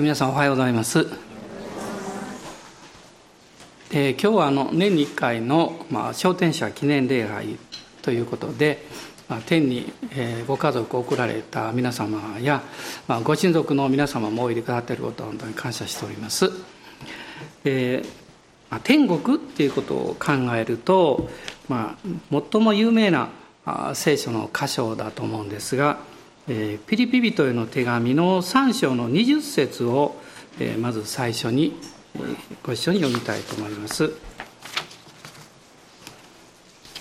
皆さんおはようございます。え今日はあの年に1回の、まあ、商店者記念礼拝ということで、まあ、天に、えご家族を送られた皆様や、まあ、ご親族の皆様もおいでくださっていることを本当に感謝しております。えーまあ、天国っていうことを考えると、まあ、最も有名な聖書の箇所だと思うんですが、えー、ピリピ人への手紙の3章の20節を、えー、まず最初に、ご一緒に読みたいと思います。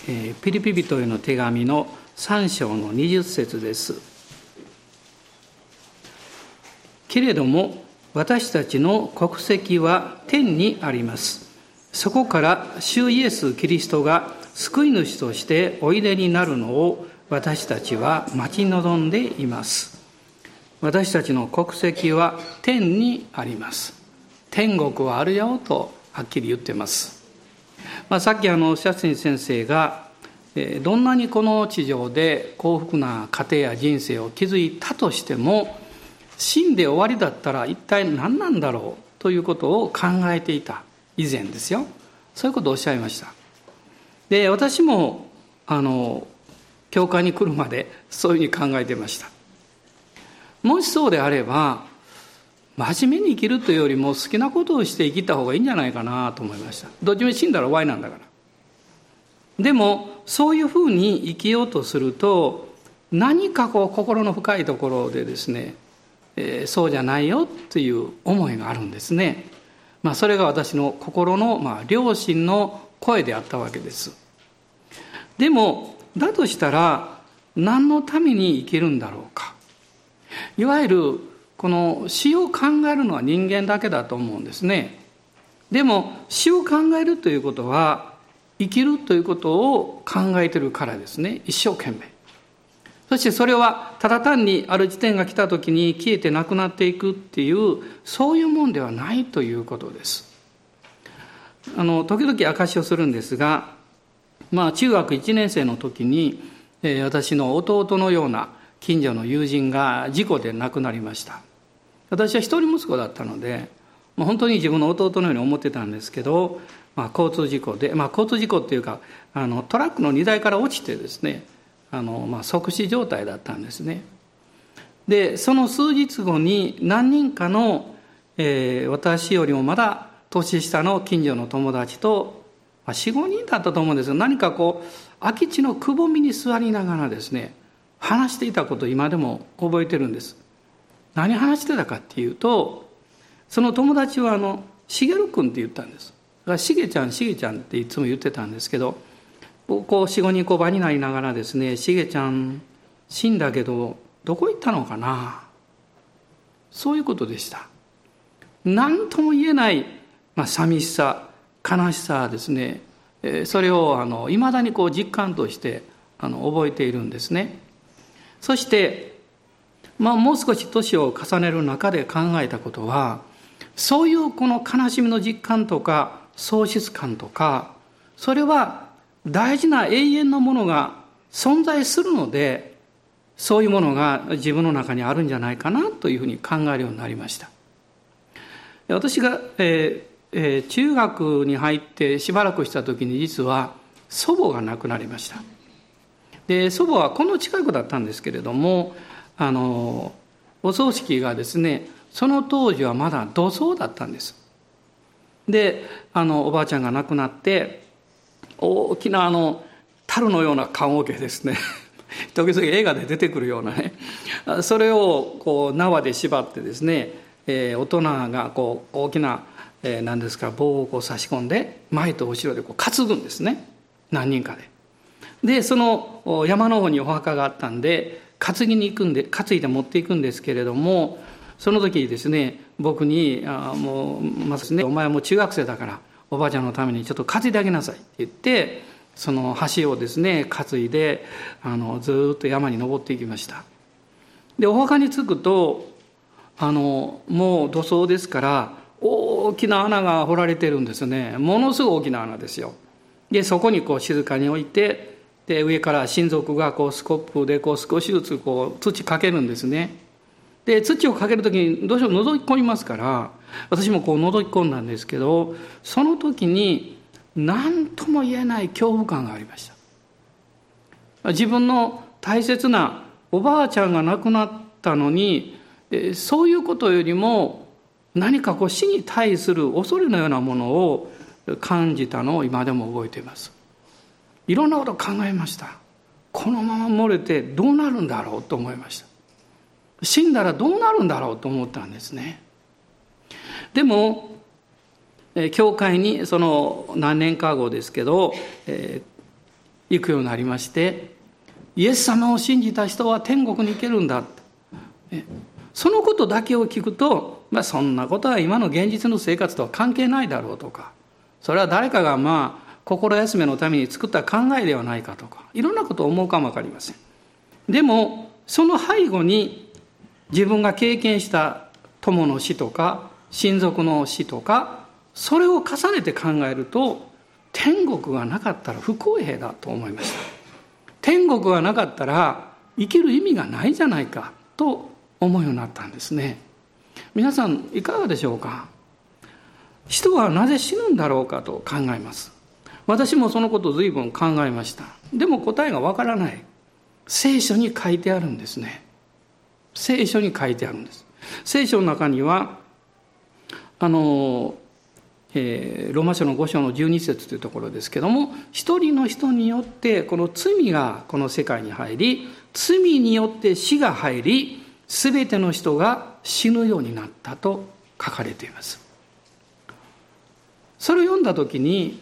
えー、ピリピ人への手紙の3章の20節です。けれども私たちの国籍は天にあります。そこから主イエス・キリストが救い主としておいでになるのを私たちは待ち望んでいます。私たちの国籍は天にあります。天国はあるよとはっきり言ってます、まあ、さっきあのシャツニ先生がどんなにこの地上で幸福な家庭や人生を築いたとしても死んで終わりだったら一体何なんだろうということを考えていた以前ですよ。そういうことをおっしゃいました。で私もあの教会に来るまでそういうふうに考えてました。もしそうであれば真面目に生きるというよりも好きなことをして生きた方がいいんじゃないかなと思いました。どっちみち死んだら終わりなんだから。でもそういうふうに生きようとすると何かこう心の深いところでですね、えー、そうじゃないよという思いがあるんですね、まあ、それが私の心の、まあ、良心の声であったわけです。でもだとしたら何のために生きるんだろうか。いわゆるこの死を考えるのは人間だけだと思うんですね。でも死を考えるということは生きるということを考えてるからですね。一生懸命。そしてそれはただ単にある時点が来た時に消えてなくなっていくっていうそういうもんではないということです。あの時々証しをするんですがまあ、中学1年生の時に、えー、私の弟のような近所の友人が事故で亡くなりました。私は一人息子だったので、まあ、本当に自分の弟のように思ってたんですけど、まあ、交通事故で、まあ、交通事故っていうかあのトラックの荷台から落ちてですねあの、まあ、即死状態だったんですね。でその数日後に何人かの、えー、私よりもまだ年下の近所の友達とまあ、45人だったと思うんですが何かこう空き地のくぼみに座りながらですね話していたことを今でも覚えてるんです。何話してたかっていうとその友達はあの「しげる君」って言ったんです。だからしげちゃんしげちゃんっていつも言ってたんですけどこう45人こう場になりながらですね「しげちゃん死んだけどどこ行ったのかな?」そういうことでした。何とも言えない、まあ、寂しさ。悲しさですね。それをいまだにこう実感としてあの覚えているんですね。そして、まあ、もう少し年を重ねる中で考えたことはそういうこの悲しみの実感とか喪失感とかそれは大事な永遠のものが存在するのでそういうものが自分の中にあるんじゃないかなというふうに考えるようになりました。私が、えーえー、中学に入ってしばらくした時に実は祖母が亡くなりました。で祖母はこの近くだったんですけれどもあのお葬式がですねその当時はまだ土葬だったんです。であのおばあちゃんが亡くなって大きなあの樽のような棺桶ですね。時々映画で出てくるようなね。それをこう縄で縛ってですね、えー、大人がこう大きなえー、何ですか棒をこう差し込んで前と後ろでこう担ぐんですね何人かで。でその山の方にお墓があったんで担ぎに行くんで担いで持っていくんですけれどもその時ですね僕に「あもうまずねお前も中学生だからおばあちゃんのためにちょっと担いであげなさい」って言ってその橋をですね担いであのずっと山に登っていきましたでお墓に着くとあのもう土葬ですから大きな穴が掘られてるんですね。ものすごい大きな穴ですよ。でそこにこう静かに置いてで上から親族がこうスコップでこう少しずつこう土かけるんですね。で土をかける時にどうしても覗き込みますから私もこう覗き込んだんですけどその時に何とも言えない恐怖感がありました。自分の大切なおばあちゃんが亡くなったのにそういうことよりも何かこう死に対する恐れのようなものを感じたのを今でも覚えています。いろんなこと考えました。このまま漏れてどうなるんだろうと思いました。死んだらどうなるんだろうと思ったんですね。でも教会にその何年か後ですけど、えー、行くようになりましてイエス様を信じた人は天国に行けるんだ。そのことだけを聞くと、まあ、そんなことは今の現実の生活とは関係ないだろうとかそれは誰かがまあ心休めのために作った考えではないかとかいろんなことを思うかも分かりません。でもその背後に自分が経験した友の死とか親族の死とかそれを重ねて考えると天国がなかったら不公平だと思いました天国がなかったら生きる意味がないじゃないかと思うようになったんですね。皆さんいかがでしょうか？人はなぜ死ぬんだろうかと考えます。私もそのことを随分考えました。でも答えがわからない。聖書に書いてあるんですね。聖書に書いてあるんです。聖書の中にはあの、えー、ローマ書の5章の12節というところですけども一人の人によってこの罪がこの世界に入り罪によって死が入り全ての人が死ぬようになったと書かれています。それを読んだ時に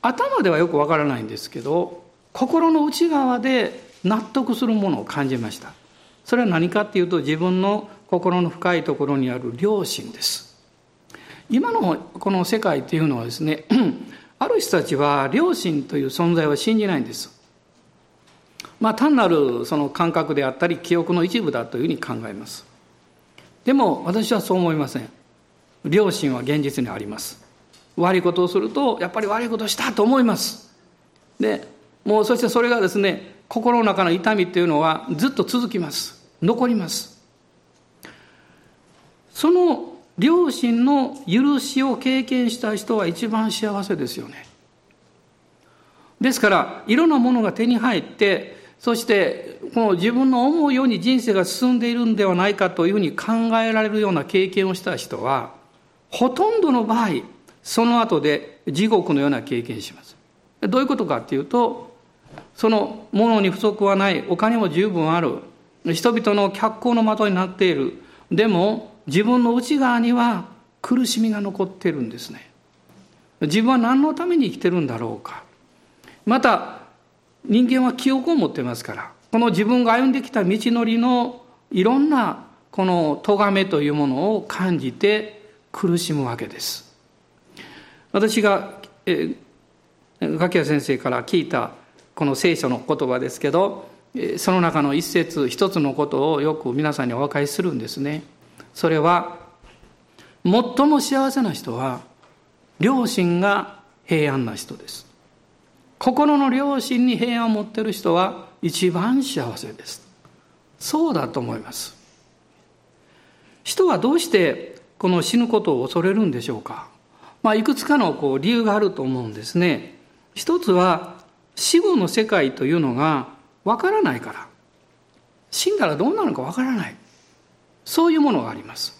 頭ではよくわからないんですけど心の内側で納得するものを感じました。それは何かっていうと自分の心の深いところにある良心です。今のこの世界っていうのはですね ある人たちは良心という存在は信じないんです。まあ単なるその感覚であったり記憶の一部だというふうに考えます。でも私はそう思いません。良心は現実にあります。悪いことをするとやっぱり悪いことをしたと思います。でもうそしてそれがですね心の中の痛みっていうのはずっと続きます。残ります。その両親の許しを経験した人は一番幸せですよね。ですからいろんなものが手に入ってそしてこの自分の思うように人生が進んでいるんではないかというふうに考えられるような経験をした人はほとんどの場合その後で地獄のような経験します。どういうことかっていうとその物に不足はないお金も十分ある人々の脚光の的になっている。でも自分の内側には苦しみが残ってるんですね。自分は何のために生きてるんだろうか。また人間は記憶を持ってますからこの自分が歩んできた道のりのいろんなこの咎めというものを感じて苦しむわけです。私が、えー、柿谷先生から聞いたこの聖書の言葉ですけどその中の一節一つのことをよく皆さんにお分かりするんですね。それは最も幸せな人は良心が平安な人です。心の良心に平安を持ってる人は一番幸せですそうだと思います人はどうしてこの死ぬことを恐れるんでしょうかまあ、いくつかのこう理由があると思うんですね。一つは死後の世界というのがわからないから。死んだらどうなるのかわからない。そういうものがあります。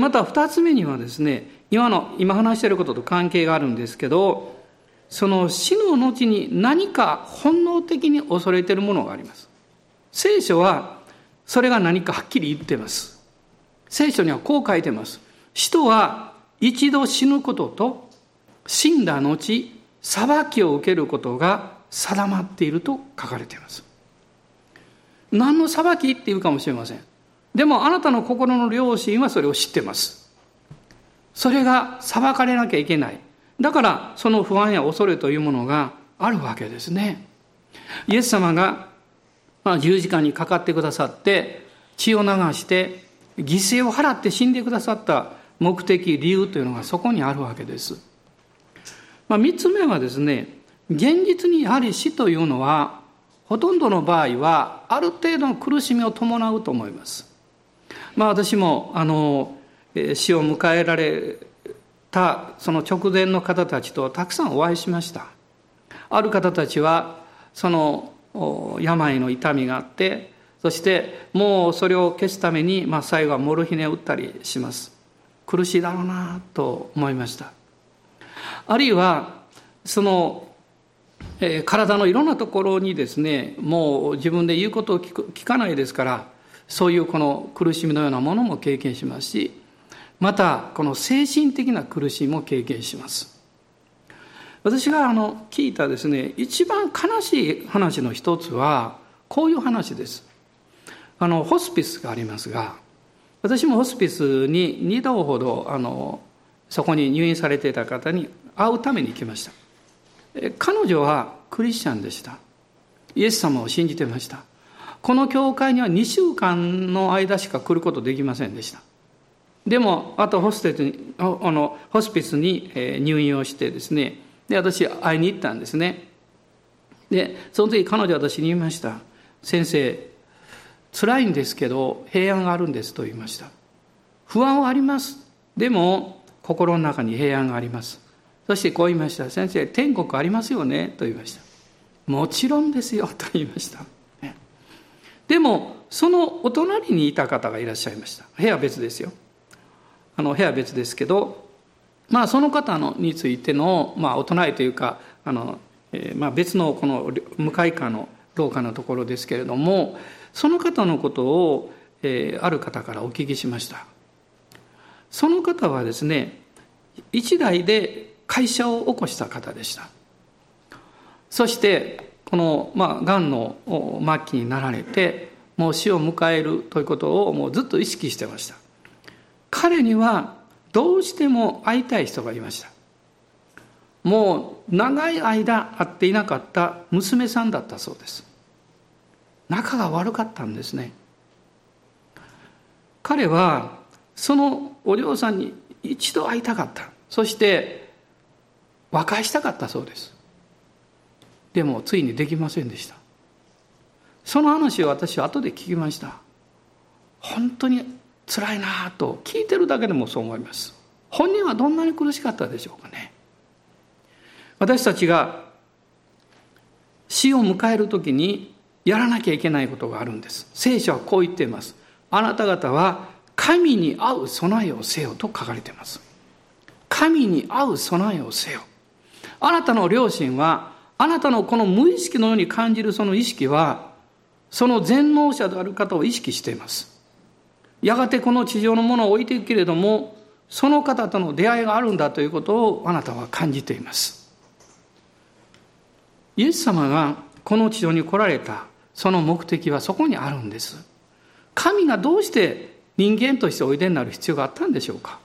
また二つ目にはですね、今の、今話していることと関係があるんですけど、その死の後に何か本能的に恐れているものがあります。聖書はそれが何かはっきり言ってます。聖書にはこう書いてます。人は一度死ぬことと死んだ後裁きを受けることが定まっていると書かれています何の裁きっていうかもしれませんでもあなたの心の良心はそれを知ってますそれが裁かれなきゃいけないだからその不安や恐れというものがあるわけですねイエス様が十字架にかかってくださって血を流して犠牲を払って死んでくださった目的理由というのがそこにあるわけです。まあ、3つ目はですね現実にやはり死というのはほとんどの場合はある程度の苦しみを伴うと思います。まあ私もあの死を迎えられたその直前の方たちとたくさんお会いしました。ある方たちはその病の痛みがあってそしてもうそれを消すために、まあ、最後はモルヒネを打ったりします。苦しいだろうなと思いました。あるいはその、えー、体のいろんなところにですねもう自分で言うことを聞く聞かないですからそういうこの苦しみのようなものも経験しますしまたこの精神的な苦しみも経験します。私があの聞いたですね一番悲しい話の一つはこういう話です。あのホスピスがありますが私もホスピスに2度ほどあのそこに入院されていた方に会うために行きました。彼女はクリスチャンでした。イエス様を信じてました。この教会には2週間の間しか来ることできませんでした。でもあとホステスにあのホスピスに入院をしてですね。で私会いに行ったんですね。でその時彼女は私に言いました。先生辛いんですけど平安があるんですと言いました。不安はあります。でも心の中に平安があります。そしてこう言いました。先生天国ありますよね。と言いました。もちろんですよ。と言いました。でもそのお隣にいた方がいらっしゃいました。部屋別ですよ。あの部屋別ですけどまあその方のについての、まあ、お隣というかあの、えー、まあ別のこの向かい側の廊下のところですけれどもその方のことを、えー、ある方からお聞きしました。その方はですね一代で会社を起こした方でした。そしてこの、まあ、がんの末期になられてもう死を迎えるということをもうずっと意識してました。彼にはどうしても会いたい人がいました。もう長い間会っていなかった娘さんだったそうです。仲が悪かったんですね。彼はそのお嬢さんに一度会いたかった。そして和解したかったそうです。でもついにできませんでした。その話を私は後で聞きました。本当に辛いなと聞いてるだけでもそう思います。本人はどんなに苦しかったでしょうかね。私たちが死を迎える時にやらなきゃいけないことがあるんです。聖書はこう言っています。あなた方は神に合う備えをせよと書かれています。神に合う備えをせよ。あなたの両親はあなたのこの無意識のように感じるその意識はその全能者である方を意識しています。やがてこの地上のものを置いていくけれどもその方との出会いがあるんだということをあなたは感じています。イエス様がこの地上に来られたその目的はそこにあるんです。神がどうして人間としておいでになる必要があったんでしょうか。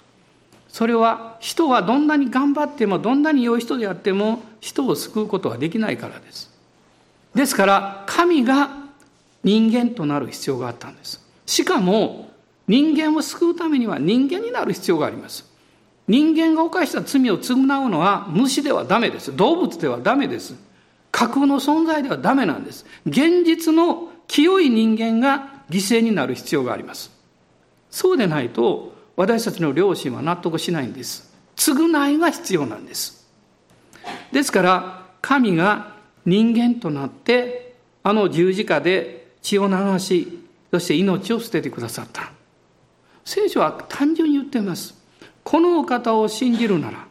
それは人はどんなに頑張ってもどんなに良い人であっても人を救うことはできないからです。ですから神が人間となる必要があったんです。しかも人間を救うためには人間になる必要があります。人間が犯した罪を償うのは虫ではダメです。動物ではダメです。架空の存在ではダメなんです。現実の清い人間が犠牲になる必要があります。そうでないと私たちの両親は納得しないんです。償いが必要なんです。ですから神が人間となってあの十字架で血を流しそして命を捨ててくださった。聖書は単純に言っています。このお方を信じるなら、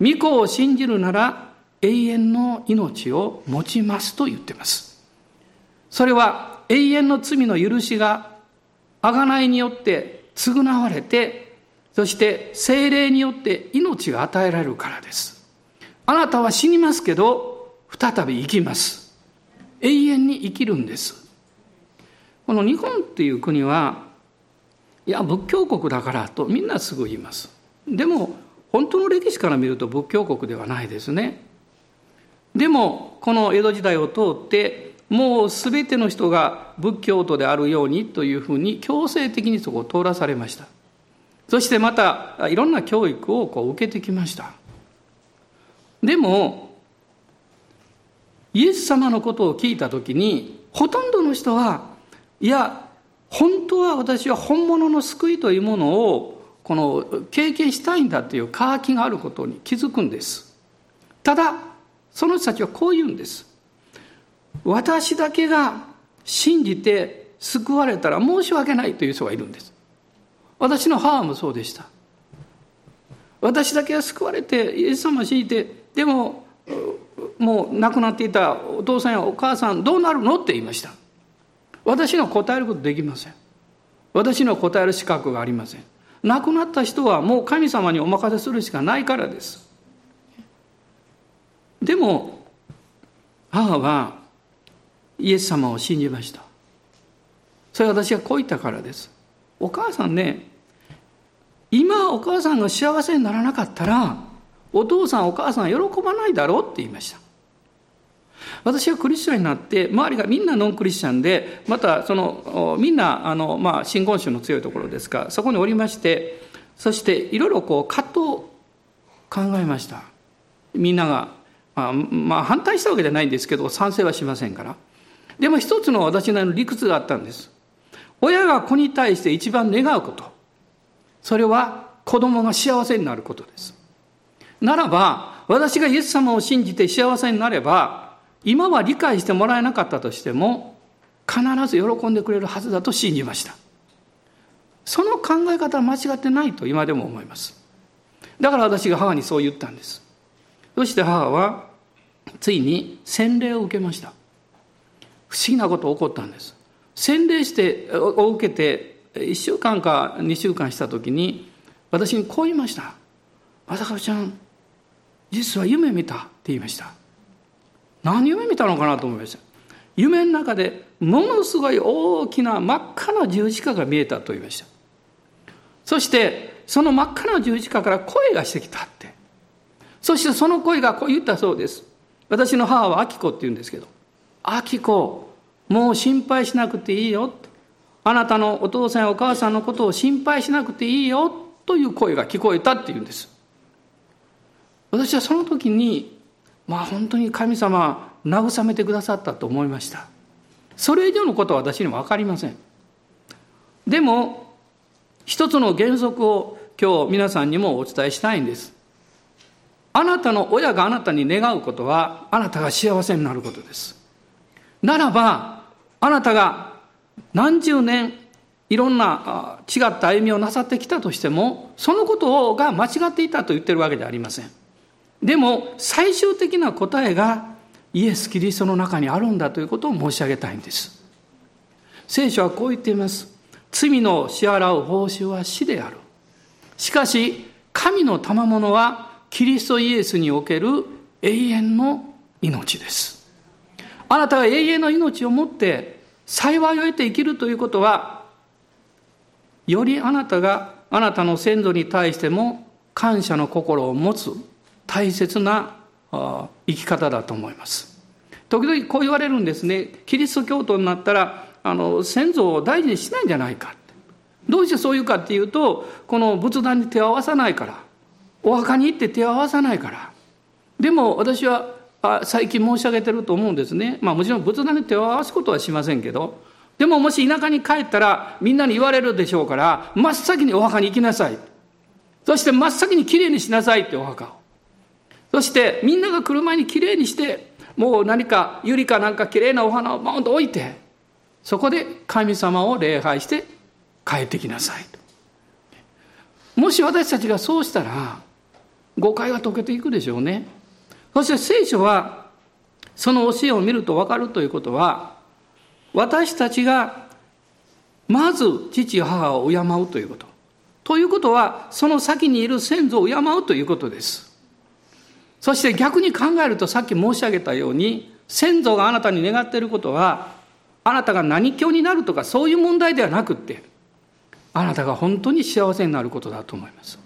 御子を信じるなら、永遠の命を持ちますと言っています。それは永遠の罪の許しが、贖いによって償われて、そして精霊によって命が与えられるからです。あなたは死にますけど、再び生きます。永遠に生きるんです。この日本っていう国はいや仏教国だからとみんなすぐ言います。でも本当の歴史から見ると仏教国ではないですね。でもこの江戸時代を通ってもう全ての人が仏教徒であるようにというふうに強制的にそこを通らされました。そしてまたいろんな教育をこう受けてきました。でもイエス様のことを聞いた時にほとんどの人はいや本当は私は本物の救いというものをこの経験したいんだという渇きがあることに気づくんです。ただ、その人たちはこう言うんです。私だけが信じて救われたら申し訳ないという人がいるんです。私の母もそうでした。私だけが救われて、イエス様を信じて、でも、もう亡くなっていたお父さんやお母さんどうなるのって言いました。私の答えることできません。私の答える資格がありません。亡くなった人はもう神様にお任せするしかないからです。でも、母はイエス様を信じました。それは私がこう言ったからです。お母さんね、今お母さんが幸せにならなかったら、お父さんお母さん喜ばないだろうって言いました。私がクリスチャンになって、周りがみんなノンクリスチャンで、またその、みんな、あの、まあ、真言宗の強いところですか、そこにおりまして、そしていろいろこう、葛藤を考えました。みんなが、まあ、まあ、反対したわけじゃないんですけど、賛成はしませんから。でも一つの私なりの理屈があったんです。親が子に対して一番願うこと。それは子供が幸せになることです。ならば、私がイエス様を信じて幸せになれば、今は理解してもらえなかったとしても、必ず喜んでくれるはずだと信じました。その考え方は間違ってないと今でも思います。だから私が母にそう言ったんです。そして母は、ついに洗礼を受けました。不思議なこと起こったんです。洗礼してを受けて1週間か2週間した時に私にこう言いました「朝香ちゃん実は夢見た」って言いました何夢見たのかなと思いました。夢の中でものすごい大きな真っ赤な十字架が見えたと言いました。そしてその真っ赤な十字架から声がしてきたって。そしてその声がこう言ったそうです。私の母は明子って言うんですけど明子もう心配しなくていいよあなたのお父さんやお母さんのことを心配しなくていいよという声が聞こえたっていうんです。私はその時に、まあ本当に神様慰めてくださったと思いました。それ以上のことは私にも分かりません。でも、一つの原則を今日皆さんにもお伝えしたいんです。あなたの親があなたに願うことは、あなたが幸せになることです。ならば、あなたが何十年いろんな違った歩みをなさってきたとしても、そのことが間違っていたと言ってるわけではありません。でも、最終的な答えがイエス・キリストの中にあるんだということを申し上げたいんです。聖書はこう言っています。罪の支払う報酬は死である。しかし、神の賜物はキリストイエスにおける永遠の命です。あなたが永遠の命をもって幸いを得て生きるということは、よりあなたがあなたの先祖に対しても感謝の心を持つ大切な生き方だと思います。時々こう言われるんですね。キリスト教徒になったら、あの、先祖を大事にしないんじゃないか。どうしてそう言うかっていうと、この仏壇に手を合わさないから、お墓に行って手を合わさないから。でも私は最近申し上げてると思うんですね。まあもちろん仏壇に手を合わすことはしませんけど、でももし田舎に帰ったらみんなに言われるでしょうから、真っ先にお墓に行きなさい。そして真っ先にきれいにしなさいってお墓を。そしてみんなが来る前にきれいにして、もう何かゆりかなんかきれいなお花をボンと置いて、そこで神様を礼拝して帰ってきなさいと。もし私たちがそうしたら、誤解が解けていくでしょうね。そして聖書は、その教えを見ると分かるということは、私たちが、まず父母を敬うということ。ということは、その先にいる先祖を敬うということです。そして逆に考えるとさっき申し上げたように、先祖があなたに願っていることは、あなたが何教になるとかそういう問題ではなくって、あなたが本当に幸せになることだと思います。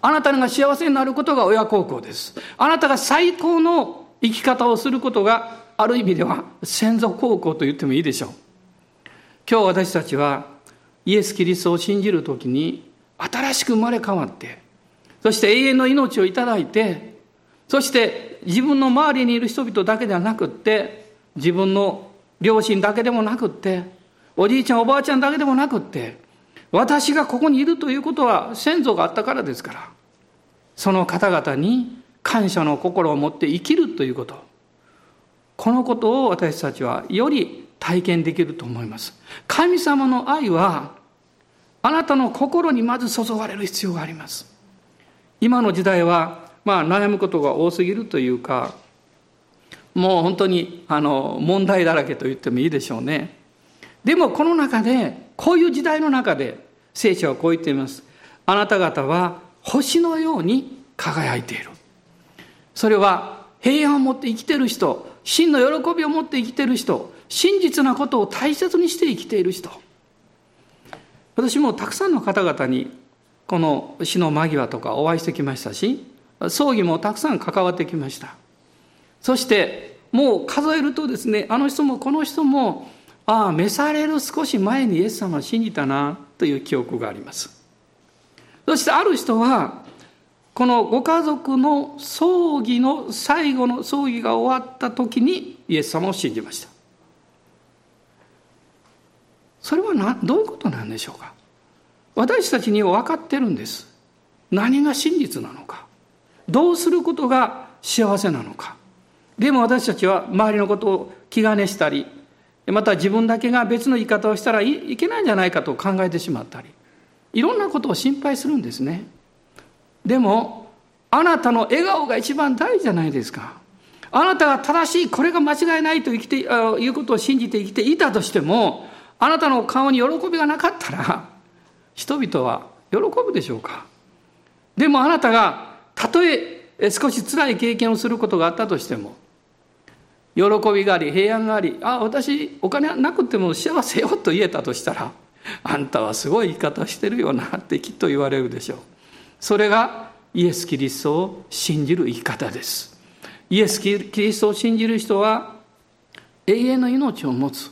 あなたが幸せになることが親孝行です。あなたが最高の生き方をすることがある意味では先祖孝行と言ってもいいでしょう。今日私たちはイエス・キリストを信じるときに新しく生まれ変わって、そして永遠の命をいただいて、そして自分の周りにいる人々だけではなくって、自分の両親だけでもなくって、おじいちゃんおばあちゃんだけでもなくって私がここにいるということは先祖があったからですからその方々に感謝の心を持って生きるということこのことを私たちはより体験できると思います。神様の愛はあなたの心にまず注がれる必要があります。今の時代はまあ悩むことが多すぎるというかもう本当にあの問題だらけと言ってもいいでしょうね。でもこの中でこういう時代の中で聖書はこう言っています。あなた方は星のように輝いている。それは平安を持って生きている人真の喜びを持って生きている人真実なことを大切にして生きている人。私もたくさんの方々にこの死の間際とかお会いしてきましたし葬儀もたくさん関わってきました。そしてもう数えるとですねあの人もこの人もああ召される少し前にイエス様を信じたなという記憶があります。そしてある人はこのご家族の葬儀の最後の葬儀が終わった時にイエス様を信じました。それはなどういうことなんでしょうか。私たちには分かってるんです。何が真実なのか。どうすることが幸せなのか。でも私たちは周りのことを気兼ねしたりまた自分だけが別の言い方をしたらいけないんじゃないかと考えてしまったりいろんなことを心配するんですね。でもあなたの笑顔が一番大事じゃないですか。あなたが正しいこれが間違いないと生きていうことを信じて生きていたとしてもあなたの顔に喜びがなかったら人々は喜ぶでしょうか。でもあなたがたとえ少し辛い経験をすることがあったとしても喜びがあり平安がありあ私お金なくても幸せよと言えたとしたらあんたはすごい言い方してるよなってきっと言われるでしょう。それがイエス・キリストを信じる生き方です。イエス・キリストを信じる人は永遠の命を持つ。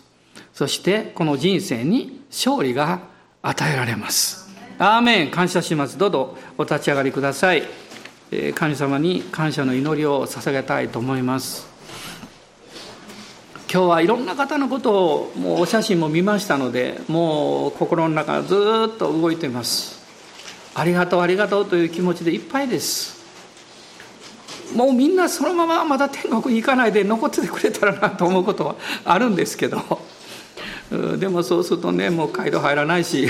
そしてこの人生に勝利が与えられます。アーメン。感謝します。どうぞお立ち上がりください。神様に感謝の祈りを捧げたいと思います。今日はいろんな方のことをもうお写真も見ましたのでもう心の中ずっと動いています。ありがとうありがとうという気持ちでいっぱいです。もうみんなそのまままだ天国に行かないで残っててくれたらなと思うことはあるんですけど。でもそうするとねもう街道入らないし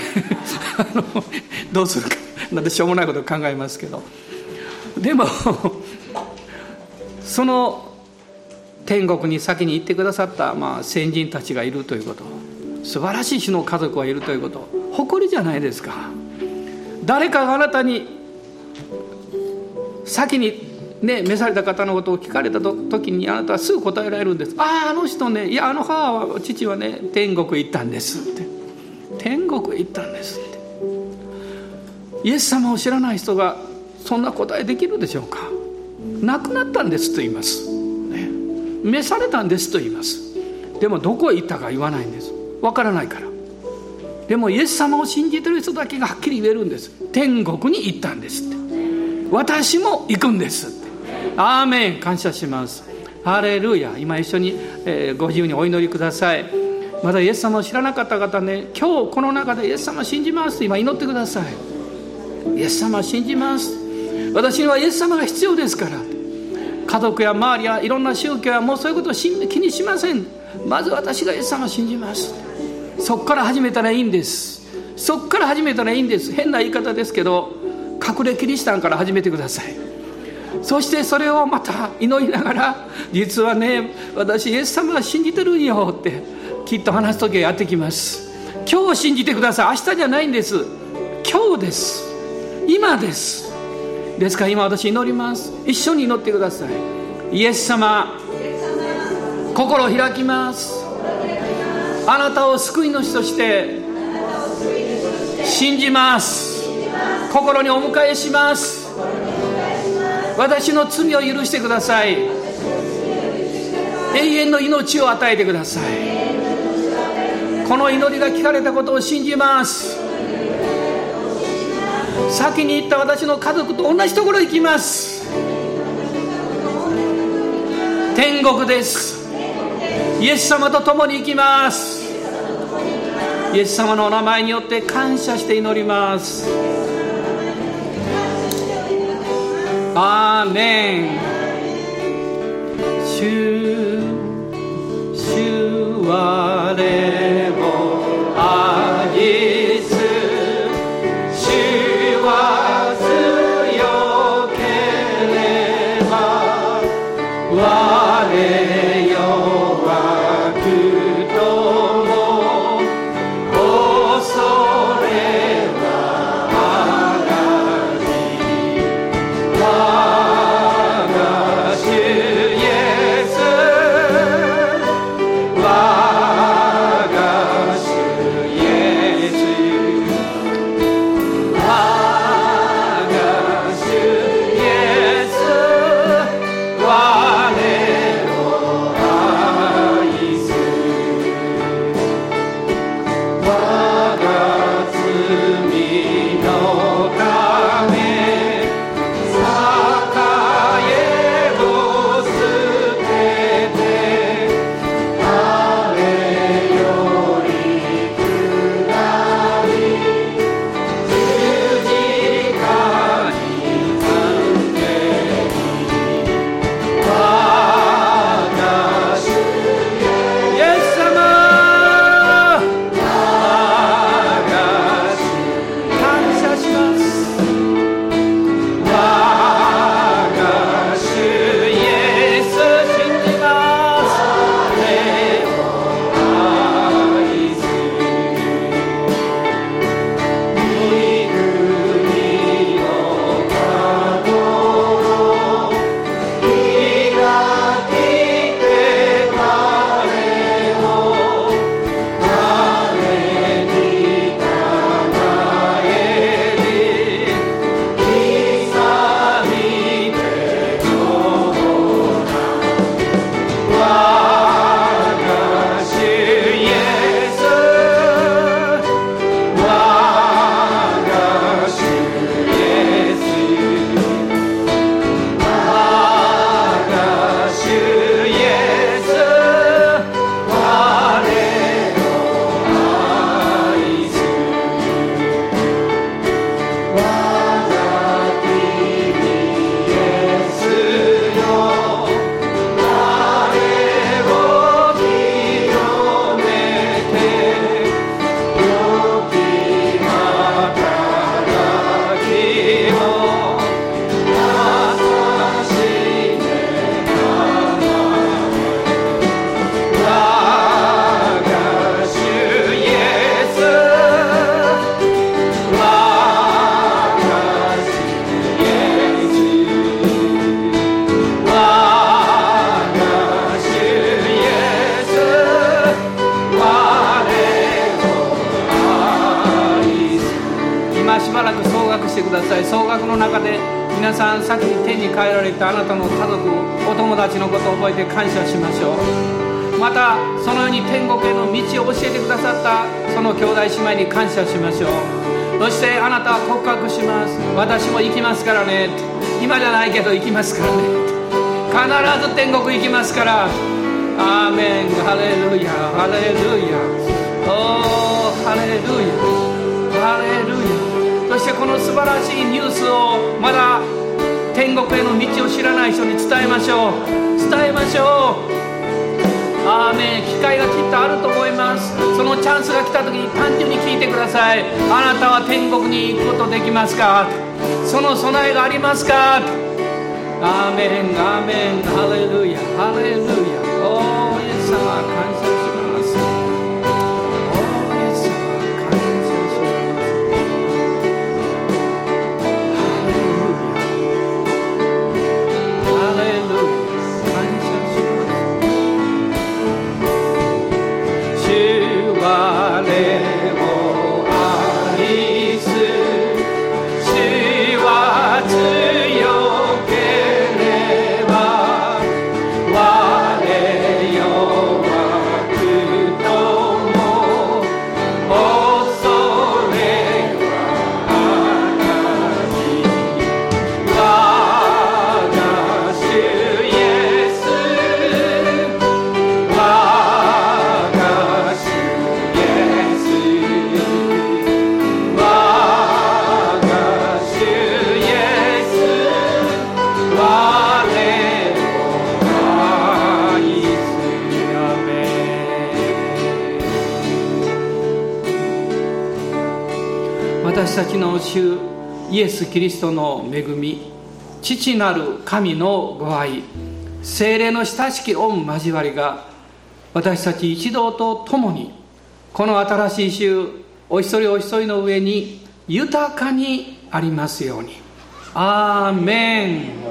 どうするか。なんてしょうもないことを考えますけど。でもその天国に先に行ってくださった、まあ、先人たちがいるということ。素晴らしい種の家族がいるということ。誇りじゃないですか。誰かがあなたに先にね召された方のことを聞かれた時にあなたはすぐ答えられるんです。あああの人ねいやあの母は父はね天国行ったんです。って。天国行ったんですって。イエス様を知らない人がそんな答えできるでしょうか？亡くなったんですと言います。ね。召されたんですと言います。でもどこへ行ったか言わないんです。わからないから。でもイエス様を信じてる人だけがはっきり言えるんです。天国に行ったんですって。私も行くんですって。アーメン。感謝します。ハレルヤ。今一緒に、えー、ご自由にお祈りください。まだイエス様を知らなかった方ね。今日この中でイエス様を信じますと今祈ってください。イエス様信じます。私にはイエス様が必要ですから。家族や周りやいろんな宗教やもうそういうことを気にしません。まず私がイエス様を信じます。そこから始めたらいいんです。そこから始めたらいいんです。変な言い方ですけど隠れキリシタンから始めてください。そしてそれをまた祈りながら実はね私イエス様が信じてるんよってきっと話す時はやってきます。今日を信じてください。明日じゃないんです。今日です。今です。ですから今私祈ります。一緒に祈ってください。イエス様心を開きます。あなたを救い主として信じます。心にお迎えします。私の罪を許してください。永遠の命を与えてください。この祈りが聞かれたことを信じます。先に行った私の家族と同じところ行きます。天国です。イエス様と共に行きます。イエス様のお名前によって感謝して祈ります。アーメン。主主我を愛弟姉妹に感謝しましょう。そしてあなたは告白します。私も行きますからね。今じゃないけど行きますからね。必ず天国行きますから。アーメン。ハレルヤ。ハレルヤ。おー。ハレルヤ。ハレルヤ。そしてこの素晴らしいニュースをまだ天国への道を知らない人に伝えましょう。伝えましょう。アーメン機会がきっとあると思います。そのチャンスが来た時に単純に聞いてください。あなたは天国に行くことできますか？その備えがありますか？アーメンアーメン。ハレルヤハレルヤ。おーイエス様感謝。イエス・キリストの恵み父なる神のご愛精霊の親しき御交わりが私たち一同と共にこの新しい週お一人お一人の上に豊かにありますように。アーメン。